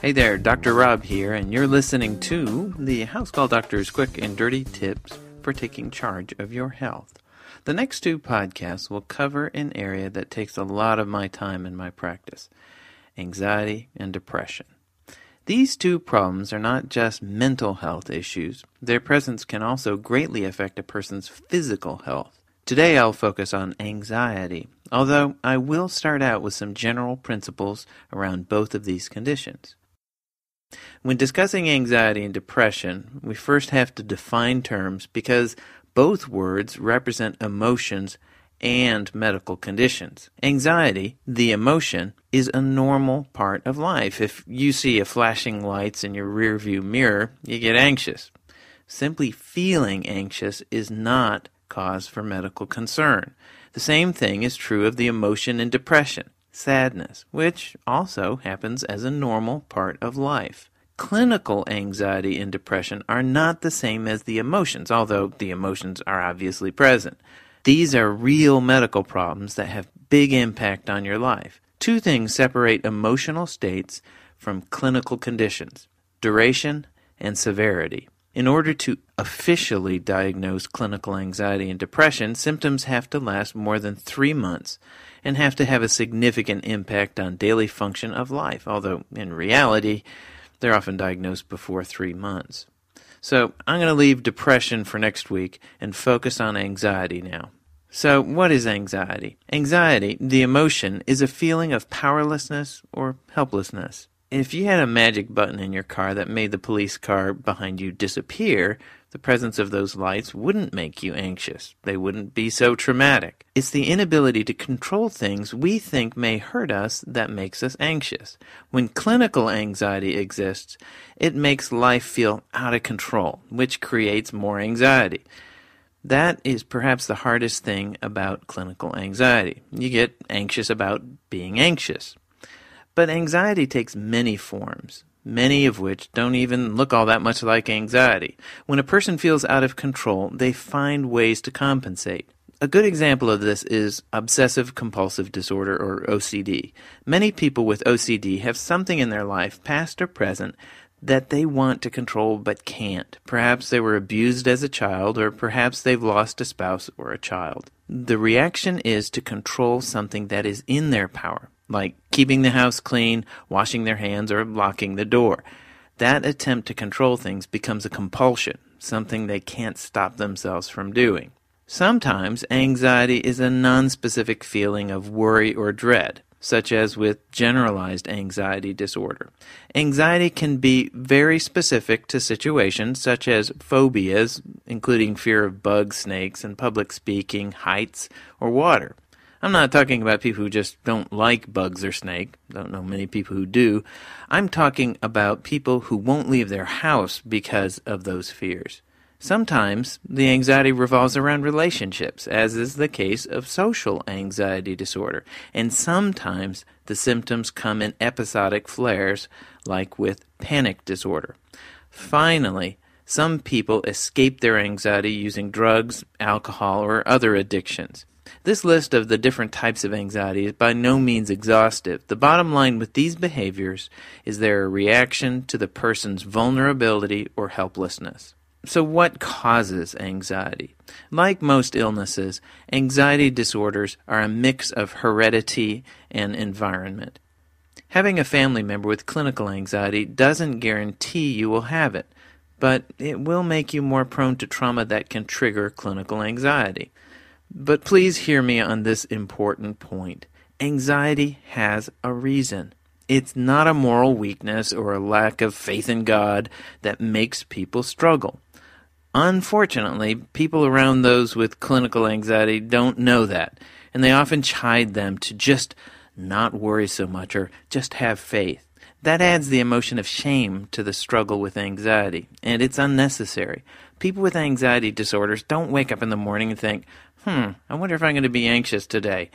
Hey there, Dr. Rob here, and you're listening to the House Call Doctor's Quick and Dirty Tips for Taking Charge of Your Health. The next two podcasts will cover an area that takes a lot of my time in my practice anxiety and depression. These two problems are not just mental health issues, their presence can also greatly affect a person's physical health. Today I'll focus on anxiety, although I will start out with some general principles around both of these conditions. When discussing anxiety and depression, we first have to define terms because both words represent emotions and medical conditions. Anxiety, the emotion, is a normal part of life. If you see a flashing lights in your rearview mirror, you get anxious. Simply feeling anxious is not cause for medical concern. The same thing is true of the emotion in depression sadness, which also happens as a normal part of life. Clinical anxiety and depression are not the same as the emotions, although the emotions are obviously present. These are real medical problems that have big impact on your life. Two things separate emotional states from clinical conditions duration and severity. In order to officially diagnose clinical anxiety and depression, symptoms have to last more than three months and have to have a significant impact on daily function of life, although in reality, they're often diagnosed before three months. So I'm going to leave depression for next week and focus on anxiety now. So, what is anxiety? Anxiety, the emotion, is a feeling of powerlessness or helplessness. If you had a magic button in your car that made the police car behind you disappear, the presence of those lights wouldn't make you anxious. They wouldn't be so traumatic. It's the inability to control things we think may hurt us that makes us anxious. When clinical anxiety exists, it makes life feel out of control, which creates more anxiety. That is perhaps the hardest thing about clinical anxiety. You get anxious about being anxious. But anxiety takes many forms many of which don't even look all that much like anxiety. When a person feels out of control, they find ways to compensate. A good example of this is obsessive compulsive disorder or OCD. Many people with OCD have something in their life, past or present, that they want to control but can't. Perhaps they were abused as a child, or perhaps they've lost a spouse or a child. The reaction is to control something that is in their power like keeping the house clean, washing their hands, or locking the door. That attempt to control things becomes a compulsion, something they can't stop themselves from doing. Sometimes anxiety is a nonspecific feeling of worry or dread, such as with generalized anxiety disorder. Anxiety can be very specific to situations such as phobias, including fear of bugs, snakes, and public speaking, heights, or water. I'm not talking about people who just don't like bugs or snake. Don't know many people who do. I'm talking about people who won't leave their house because of those fears. Sometimes the anxiety revolves around relationships, as is the case of social anxiety disorder, and sometimes the symptoms come in episodic flares, like with panic disorder. Finally, some people escape their anxiety using drugs, alcohol, or other addictions. This list of the different types of anxiety is by no means exhaustive. The bottom line with these behaviors is they're a reaction to the person's vulnerability or helplessness. So, what causes anxiety? Like most illnesses, anxiety disorders are a mix of heredity and environment. Having a family member with clinical anxiety doesn't guarantee you will have it, but it will make you more prone to trauma that can trigger clinical anxiety. But please hear me on this important point. Anxiety has a reason. It's not a moral weakness or a lack of faith in God that makes people struggle. Unfortunately, people around those with clinical anxiety don't know that, and they often chide them to just not worry so much or just have faith. That adds the emotion of shame to the struggle with anxiety, and it's unnecessary. People with anxiety disorders don't wake up in the morning and think, hmm, I wonder if I'm going to be anxious today.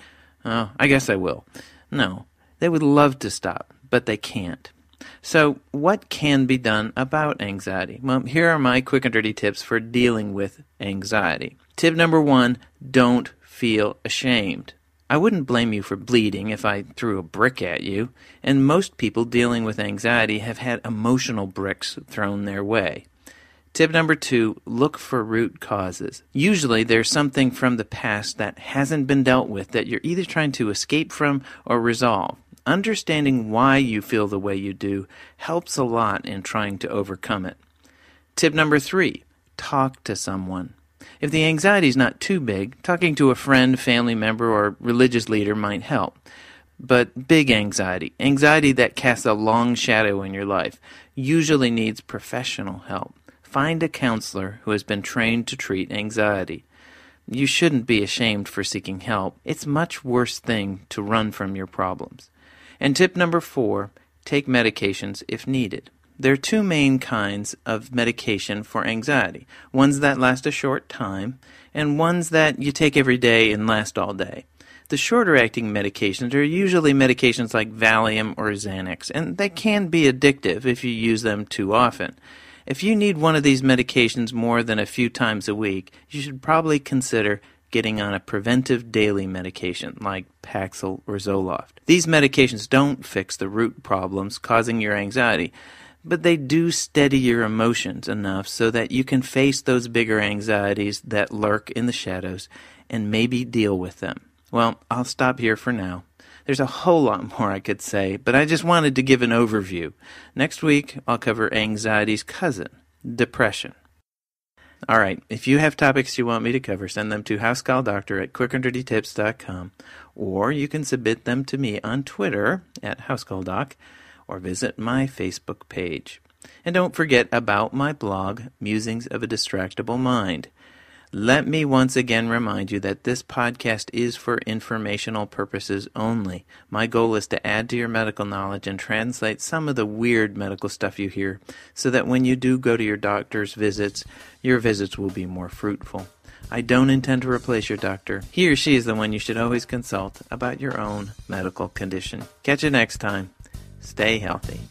Oh, I guess I will. No, they would love to stop, but they can't. So, what can be done about anxiety? Well, here are my quick and dirty tips for dealing with anxiety. Tip number one don't feel ashamed. I wouldn't blame you for bleeding if I threw a brick at you, and most people dealing with anxiety have had emotional bricks thrown their way. Tip number two look for root causes. Usually there's something from the past that hasn't been dealt with that you're either trying to escape from or resolve. Understanding why you feel the way you do helps a lot in trying to overcome it. Tip number three talk to someone. If the anxiety is not too big, talking to a friend, family member, or religious leader might help. But big anxiety, anxiety that casts a long shadow in your life, usually needs professional help. Find a counselor who has been trained to treat anxiety. You shouldn't be ashamed for seeking help. It's much worse thing to run from your problems. And tip number four, take medications if needed. There are two main kinds of medication for anxiety ones that last a short time, and ones that you take every day and last all day. The shorter acting medications are usually medications like Valium or Xanax, and they can be addictive if you use them too often. If you need one of these medications more than a few times a week, you should probably consider getting on a preventive daily medication like Paxil or Zoloft. These medications don't fix the root problems causing your anxiety, but they do steady your emotions enough so that you can face those bigger anxieties that lurk in the shadows and maybe deal with them. Well, I'll stop here for now. There's a whole lot more I could say, but I just wanted to give an overview. Next week, I'll cover anxiety's cousin, depression. All right, if you have topics you want me to cover, send them to housecalldoctor at quickanddirtytips.com, or you can submit them to me on Twitter at housecalldoc or visit my Facebook page. And don't forget about my blog, Musings of a Distractible Mind. Let me once again remind you that this podcast is for informational purposes only. My goal is to add to your medical knowledge and translate some of the weird medical stuff you hear so that when you do go to your doctor's visits, your visits will be more fruitful. I don't intend to replace your doctor. He or she is the one you should always consult about your own medical condition. Catch you next time. Stay healthy.